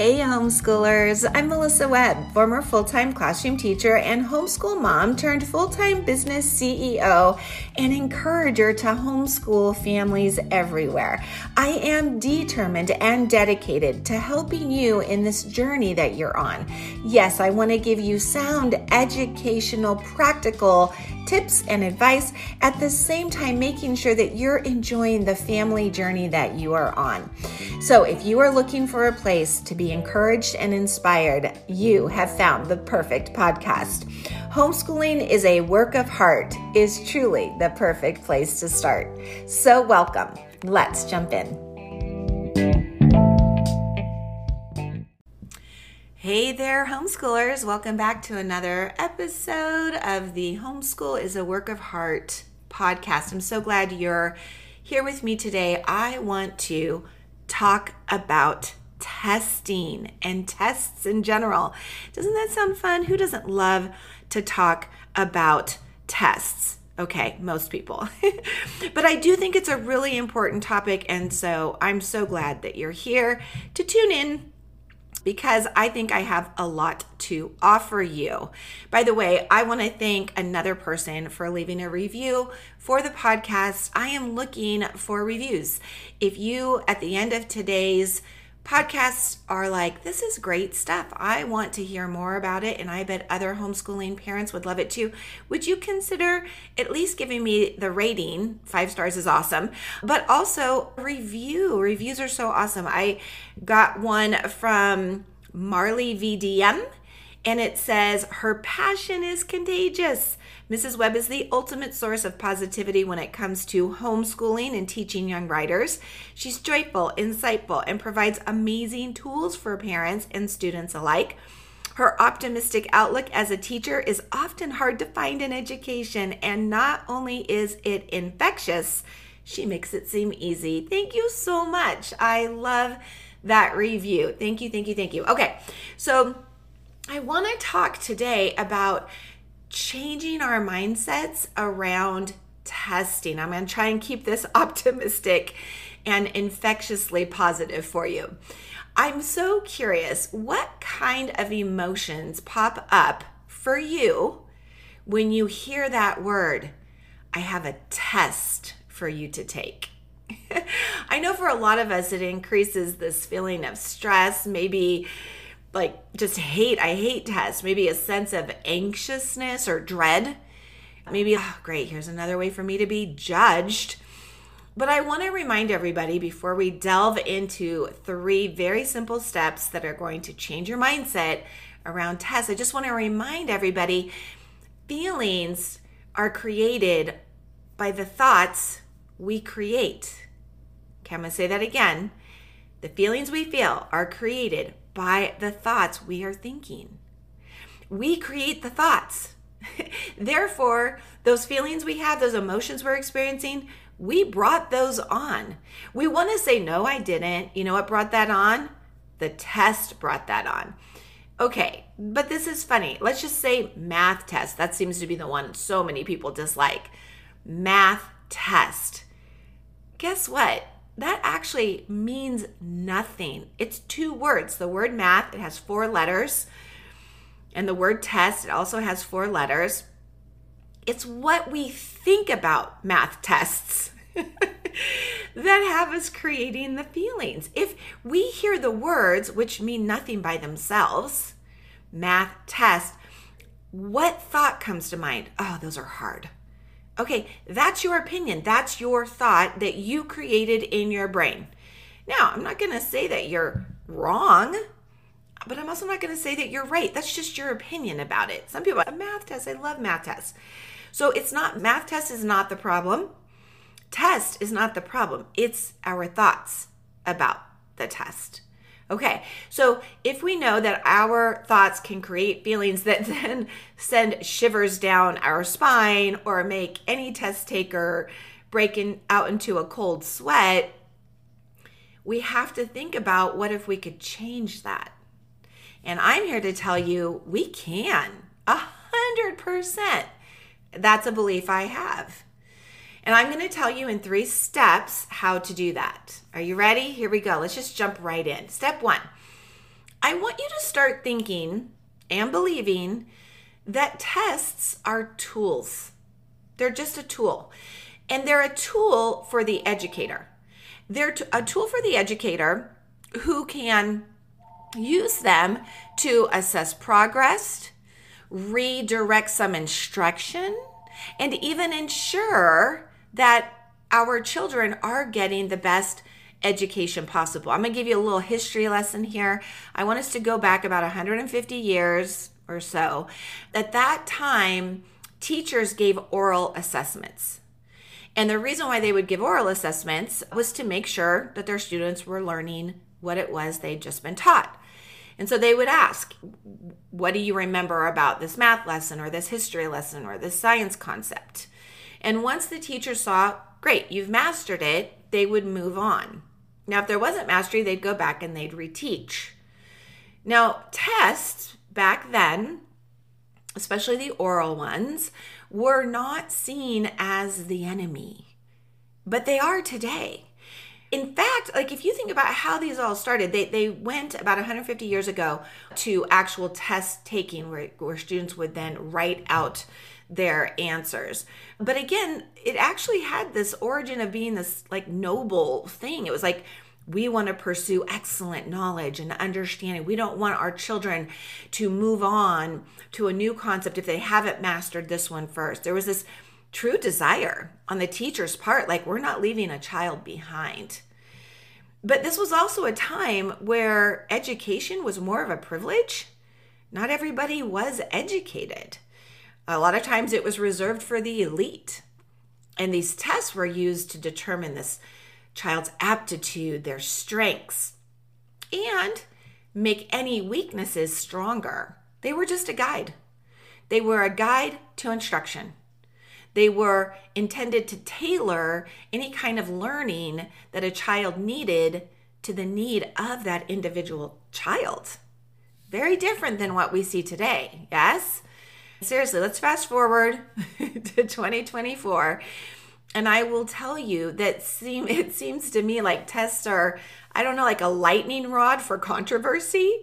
Hey, homeschoolers. I'm Melissa Webb, former full time classroom teacher and homeschool mom turned full time business CEO and encourager to homeschool families everywhere. I am determined and dedicated to helping you in this journey that you're on. Yes, I want to give you sound, educational, practical tips and advice at the same time making sure that you're enjoying the family journey that you are on. So, if you are looking for a place to be encouraged and inspired, you have found the perfect podcast. Homeschooling is a work of heart, is truly the perfect place to start. So, welcome. Let's jump in. Hey there, homeschoolers. Welcome back to another episode of the Homeschool is a Work of Heart podcast. I'm so glad you're here with me today. I want to talk about testing and tests in general. Doesn't that sound fun? Who doesn't love to talk about tests? Okay, most people. but I do think it's a really important topic, and so I'm so glad that you're here to tune in because I think I have a lot to offer you. By the way, I want to thank another person for leaving a review for the podcast. I am looking for reviews. If you, at the end of today's podcasts are like, this is great stuff. I want to hear more about it, and I bet other homeschooling parents would love it too. Would you consider at least giving me the rating? Five stars is awesome, but also review. Reviews are so awesome. I got one from Marley VDM, and it says, Her passion is contagious. Mrs. Webb is the ultimate source of positivity when it comes to homeschooling and teaching young writers. She's joyful, insightful, and provides amazing tools for parents and students alike. Her optimistic outlook as a teacher is often hard to find in education, and not only is it infectious, she makes it seem easy. Thank you so much. I love that review. Thank you, thank you, thank you. Okay, so I want to talk today about changing our mindsets around testing. I'm going to try and keep this optimistic and infectiously positive for you. I'm so curious what kind of emotions pop up for you when you hear that word. I have a test for you to take. I know for a lot of us, it increases this feeling of stress, maybe like just hate. I hate tests. Maybe a sense of anxiousness or dread. Maybe, oh, great, here's another way for me to be judged. But I want to remind everybody before we delve into three very simple steps that are going to change your mindset around tests. I just want to remind everybody feelings are created by the thoughts we create. Okay, I'm going to say that again. The feelings we feel are created by the thoughts we are thinking. We create the thoughts. Therefore, those feelings we have, those emotions we're experiencing, we brought those on. We want to say, no, I didn't. You know what brought that on? The test brought that on. Okay, but this is funny. Let's just say math test. That seems to be the one so many people dislike. Math test. Guess what? That actually means nothing. It's two words. The word math, it has four letters. And the word test, it also has four letters. It's what we think about math tests that have us creating the feelings. If we hear the words, which mean nothing by themselves, math test, what thought comes to mind? Oh, those are hard. Okay, that's your opinion. That's your thought that you created in your brain. Now, I'm not going to say that you're wrong, but I'm also not going to say that you're right. That's just your opinion about it. Some people, a math test, I love math tests. So it's not, math test is not the problem. Test is not the problem. It's our thoughts about the test. Okay, so if we know that our thoughts can create feelings that then send shivers down our spine or make any test taker break in, out into a cold sweat, we have to think about what if we could change that. And I'm here to tell you we can, a hundred percent. That's a belief I have. And I'm going to tell you in three steps how to do that. Are you ready? Here we go. Let's just jump right in. Step one I want you to start thinking and believing that tests are tools. They're just a tool. And they're a tool for the educator. They're a tool for the educator who can use them to assess progress, redirect some instruction, and even ensure that our children are getting the best education possible. I'm going to give you a little history lesson here. I want us to go back about 150 years or so. At that time, teachers gave oral assessments. And the reason why they would give oral assessments was to make sure that their students were learning what it was they'd just been taught. And so they would ask, What do you remember about this math lesson or this history lesson or this science concept? And once the teacher saw, Great, you've mastered it, they would move on. Now, if there wasn't mastery, they'd go back and they'd reteach. Now, tests back then, especially the oral ones, were not seen as the enemy, but they are today. In fact, like if you think about how these all started, they, they went about 150 years ago to actual test taking where, where students would then write out their answers. But again, it actually had this origin of being this like noble thing. It was like we want to pursue excellent knowledge and understanding. We don't want our children to move on to a new concept if they haven't mastered this one first. There was this true desire on the teacher's part like we're not leaving a child behind. But this was also a time where education was more of a privilege. Not everybody was educated. A lot of times it was reserved for the elite. And these tests were used to determine this child's aptitude, their strengths, and make any weaknesses stronger. They were just a guide. They were a guide to instruction. They were intended to tailor any kind of learning that a child needed to the need of that individual child. Very different than what we see today, yes? Seriously, let's fast forward to 2024. And I will tell you that seem it seems to me like tests are, I don't know, like a lightning rod for controversy.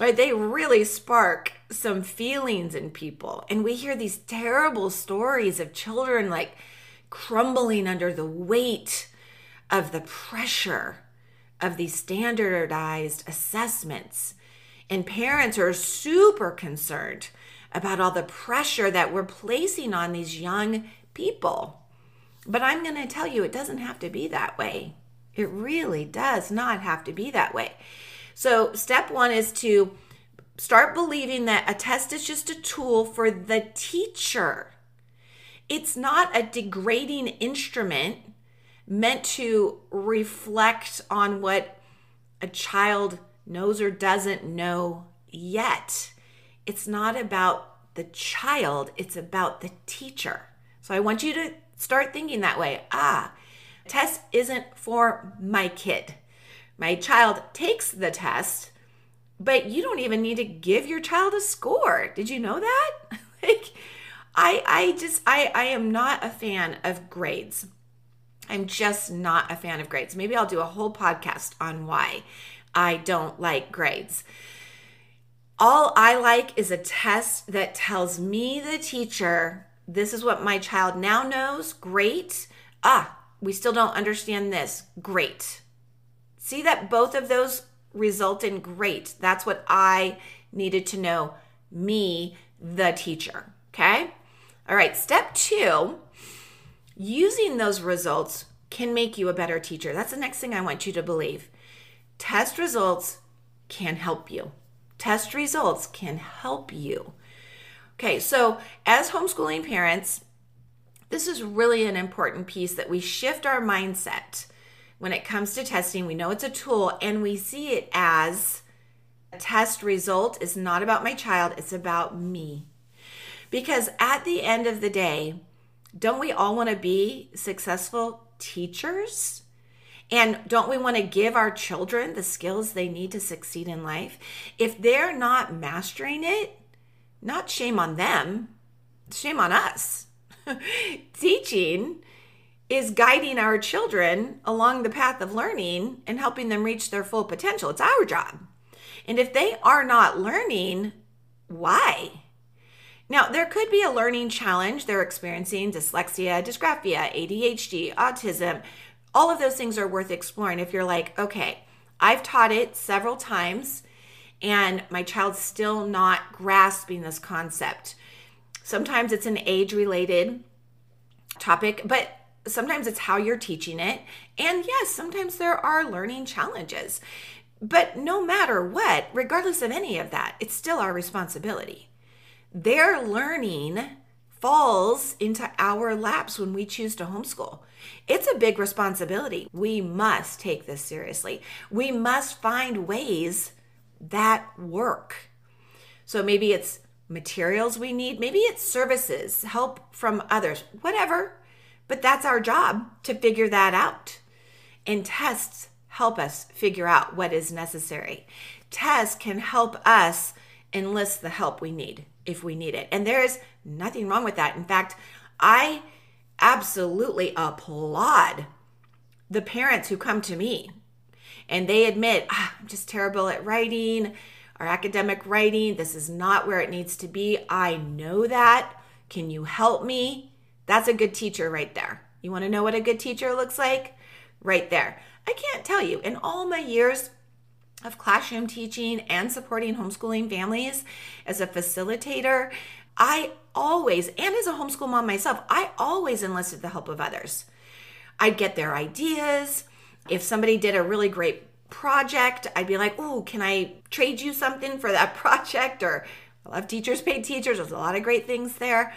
Right? They really spark some feelings in people. And we hear these terrible stories of children like crumbling under the weight of the pressure of these standardized assessments. And parents are super concerned about all the pressure that we're placing on these young people. But I'm going to tell you, it doesn't have to be that way. It really does not have to be that way. So, step one is to start believing that a test is just a tool for the teacher. It's not a degrading instrument meant to reflect on what a child knows or doesn't know yet. It's not about the child, it's about the teacher. So I want you to start thinking that way. Ah, test isn't for my kid. My child takes the test but you don't even need to give your child a score. Did you know that? like I I just I I am not a fan of grades. I'm just not a fan of grades. Maybe I'll do a whole podcast on why I don't like grades. All I like is a test that tells me, the teacher, this is what my child now knows. Great. Ah, we still don't understand this. Great. See that both of those result in great. That's what I needed to know, me, the teacher. Okay. All right. Step two using those results can make you a better teacher. That's the next thing I want you to believe. Test results can help you. Test results can help you. Okay, so as homeschooling parents, this is really an important piece that we shift our mindset when it comes to testing, we know it's a tool and we see it as a test result is not about my child, it's about me. Because at the end of the day, don't we all want to be successful teachers? And don't we want to give our children the skills they need to succeed in life? If they're not mastering it, not shame on them, shame on us. Teaching is guiding our children along the path of learning and helping them reach their full potential. It's our job. And if they are not learning, why? Now, there could be a learning challenge. They're experiencing dyslexia, dysgraphia, ADHD, autism. All of those things are worth exploring if you're like, okay, I've taught it several times and my child's still not grasping this concept. Sometimes it's an age related topic, but sometimes it's how you're teaching it. And yes, sometimes there are learning challenges. But no matter what, regardless of any of that, it's still our responsibility. Their learning falls into our laps when we choose to homeschool. It's a big responsibility. We must take this seriously. We must find ways that work. So maybe it's materials we need, maybe it's services, help from others, whatever. But that's our job to figure that out. And tests help us figure out what is necessary. Tests can help us enlist the help we need if we need it. And there is nothing wrong with that. In fact, I absolutely applaud the parents who come to me and they admit, ah, I'm just terrible at writing or academic writing. This is not where it needs to be. I know that. Can you help me? That's a good teacher right there. You want to know what a good teacher looks like? Right there. I can't tell you, in all my years of classroom teaching and supporting homeschooling families as a facilitator, I always, and as a homeschool mom myself, I always enlisted the help of others. I'd get their ideas. If somebody did a really great project, I'd be like, oh, can I trade you something for that project? Or I love Teachers Pay Teachers. There's a lot of great things there.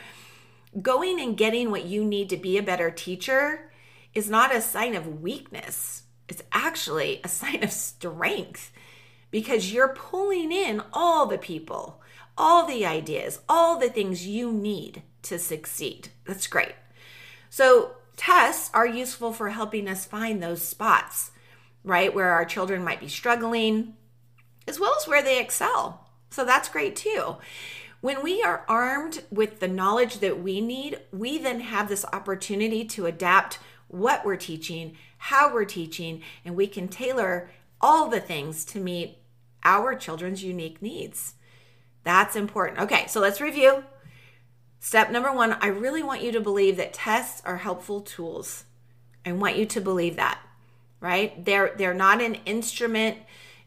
Going and getting what you need to be a better teacher is not a sign of weakness. It's actually a sign of strength because you're pulling in all the people, all the ideas, all the things you need to succeed. That's great. So, tests are useful for helping us find those spots, right, where our children might be struggling, as well as where they excel. So, that's great too. When we are armed with the knowledge that we need, we then have this opportunity to adapt what we're teaching, how we're teaching, and we can tailor all the things to meet our children's unique needs. That's important. Okay, so let's review. Step number one I really want you to believe that tests are helpful tools. I want you to believe that, right? They're, they're not an instrument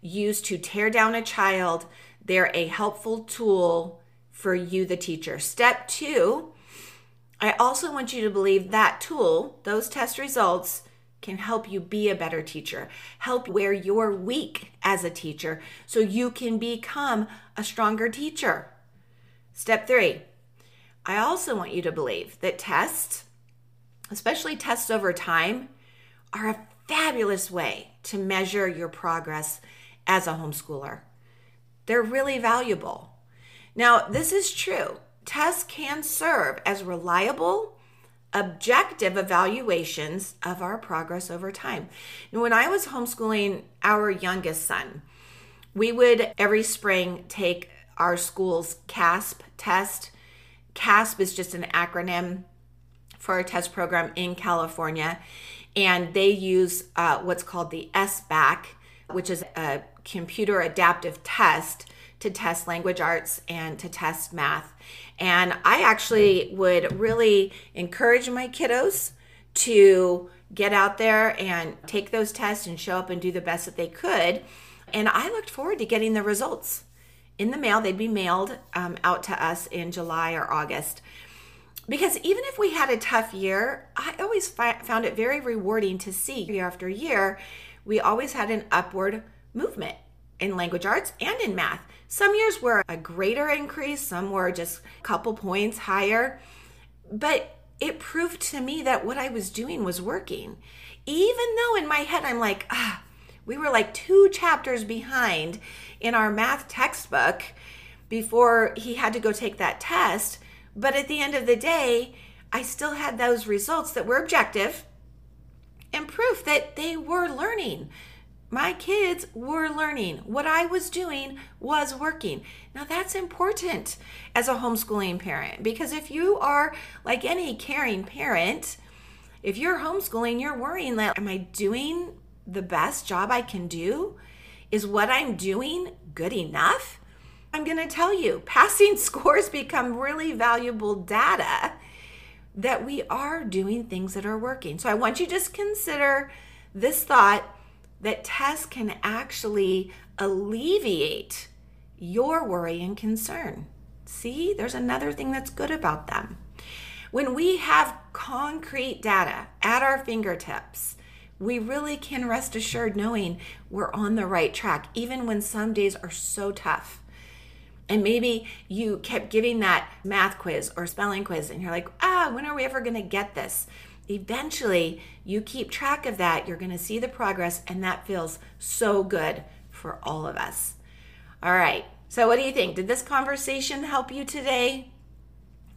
used to tear down a child, they're a helpful tool for you, the teacher. Step two, I also want you to believe that tool, those test results, can help you be a better teacher, help where you're weak as a teacher so you can become a stronger teacher. Step three, I also want you to believe that tests, especially tests over time, are a fabulous way to measure your progress as a homeschooler. They're really valuable. Now, this is true. Tests can serve as reliable, objective evaluations of our progress over time. And when I was homeschooling our youngest son, we would every spring take our school's CAASPP test. CAASPP is just an acronym for a test program in California, and they use uh, what's called the SBAC, which is a computer adaptive test to test language arts and to test math. And I actually would really encourage my kiddos to get out there and take those tests and show up and do the best that they could. And I looked forward to getting the results in the mail. They'd be mailed um, out to us in July or August. Because even if we had a tough year, I always fi- found it very rewarding to see year after year, we always had an upward movement in language arts and in math. Some years were a greater increase, some were just a couple points higher. But it proved to me that what I was doing was working. Even though in my head I'm like, ah, we were like two chapters behind in our math textbook before he had to go take that test. But at the end of the day, I still had those results that were objective and proof that they were learning my kids were learning. What I was doing was working. Now, that's important as a homeschooling parent because if you are like any caring parent, if you're homeschooling, you're worrying that, am I doing the best job I can do? Is what I'm doing good enough? I'm going to tell you, passing scores become really valuable data that we are doing things that are working. So I want you to just consider this thought that tests can actually alleviate your worry and concern. See, there's another thing that's good about them. When we have concrete data at our fingertips, we really can rest assured knowing we're on the right track, even when some days are so tough. And maybe you kept giving that math quiz or spelling quiz, and you're like, ah, when are we ever going to get this? Eventually, you keep track of that, you're going to see the progress, and that feels so good for all of us. All right, so what do you think? Did this conversation help you today?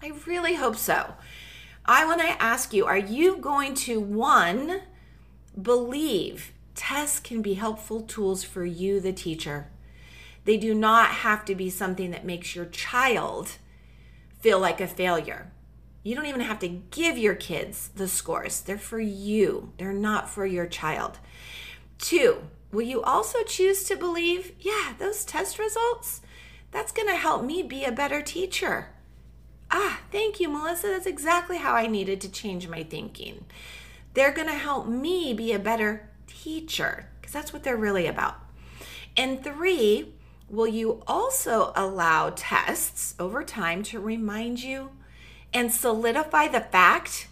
I really hope so. I want to ask you are you going to one, believe tests can be helpful tools for you, the teacher? They do not have to be something that makes your child feel like a failure. You don't even have to give your kids the scores, they're for you, they're not for your child. Two, will you also choose to believe, yeah, those test results, that's to help me be a better teacher? ah, thank you, Melissa. That's exactly how I needed to change my thinking. They're to help me be a better teacher because that's what they're really about. And three, will you also allow tests over time to remind you and solidify the fact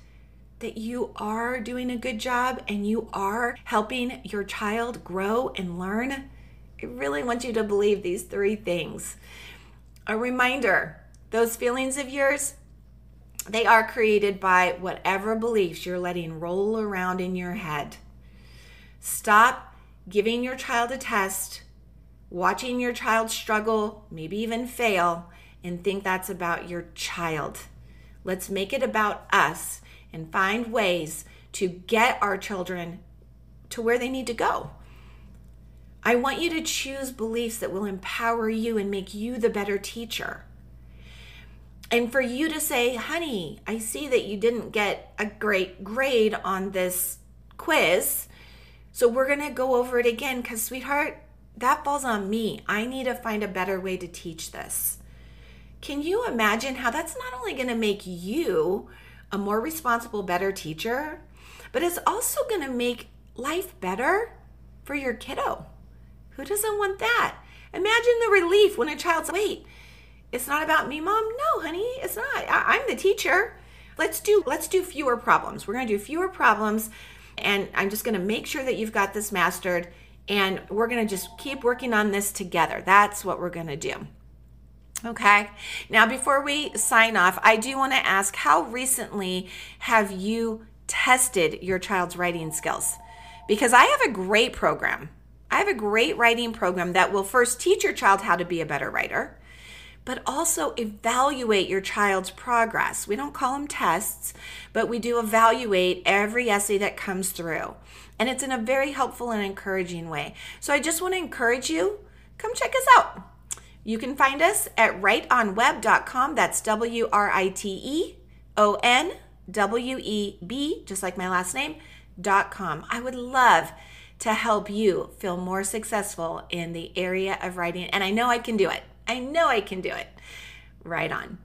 that you are doing a good job and you are helping your child grow and learn? I really want you to believe these three things. A reminder those feelings of yours, they are created by whatever beliefs you're letting roll around in your head. Stop giving your child a test, watching your child struggle, maybe even fail, and think that's about your child. Let's make it about us and find ways to get our children to where they need to go. I want you to choose beliefs that will empower you and make you the better teacher. And for you to say, honey, I see that you didn't get a great grade on this quiz. So we're going to go over it again because, sweetheart, that falls on me. I need to find a better way to teach this. Can you imagine how that's not only going to make you a more responsible, better teacher, but it's also going to make life better for your kiddo? Who doesn't want that? Imagine the relief when a child's, wait, it's not about me, mom. No, honey, it's not. I, I'm the teacher. Let's do let's do fewer problems. We're going to do fewer problems and I'm just going to make sure that you've got this mastered and we're going to just keep working on this together. That's what we're going to do. Okay. Now, before we sign off, I do want to ask how recently have you tested your child's writing skills? Because I have a great program. I have a great writing program that will first teach your child how to be a better writer but also evaluate your child's progress. We don't call them tests, but we do evaluate every essay that comes through. And it's in a very helpful and encouraging way. So I just want to encourage you come check us out. You can find us at writeonweb.com. That's W R I T E O N W E B, just like my last name, dot com. I would love to help you feel more successful in the area of writing, and I know I can do it. I know I can do it. Right on.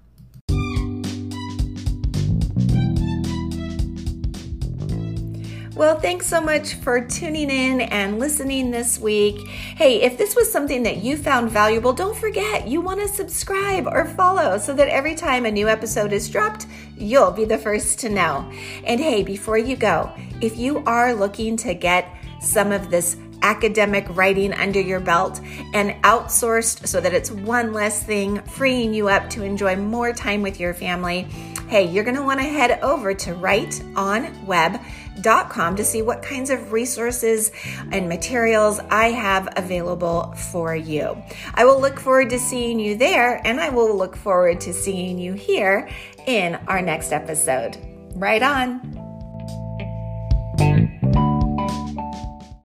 Well, thanks so much for tuning in and listening this week. Hey, if this was something that you found valuable, don't forget you want to subscribe or follow so that every time a new episode is dropped, you'll be the first to know. And hey, before you go, if you are looking to get some of this academic writing under your belt and outsourced so that it's one less thing, freeing you up to enjoy more time with your family. Hey, you're going to want to head over to writeonweb.com to see what kinds of resources and materials I have available for you. I will look forward to seeing you there, and I will look forward to seeing you here in our next episode. Right on.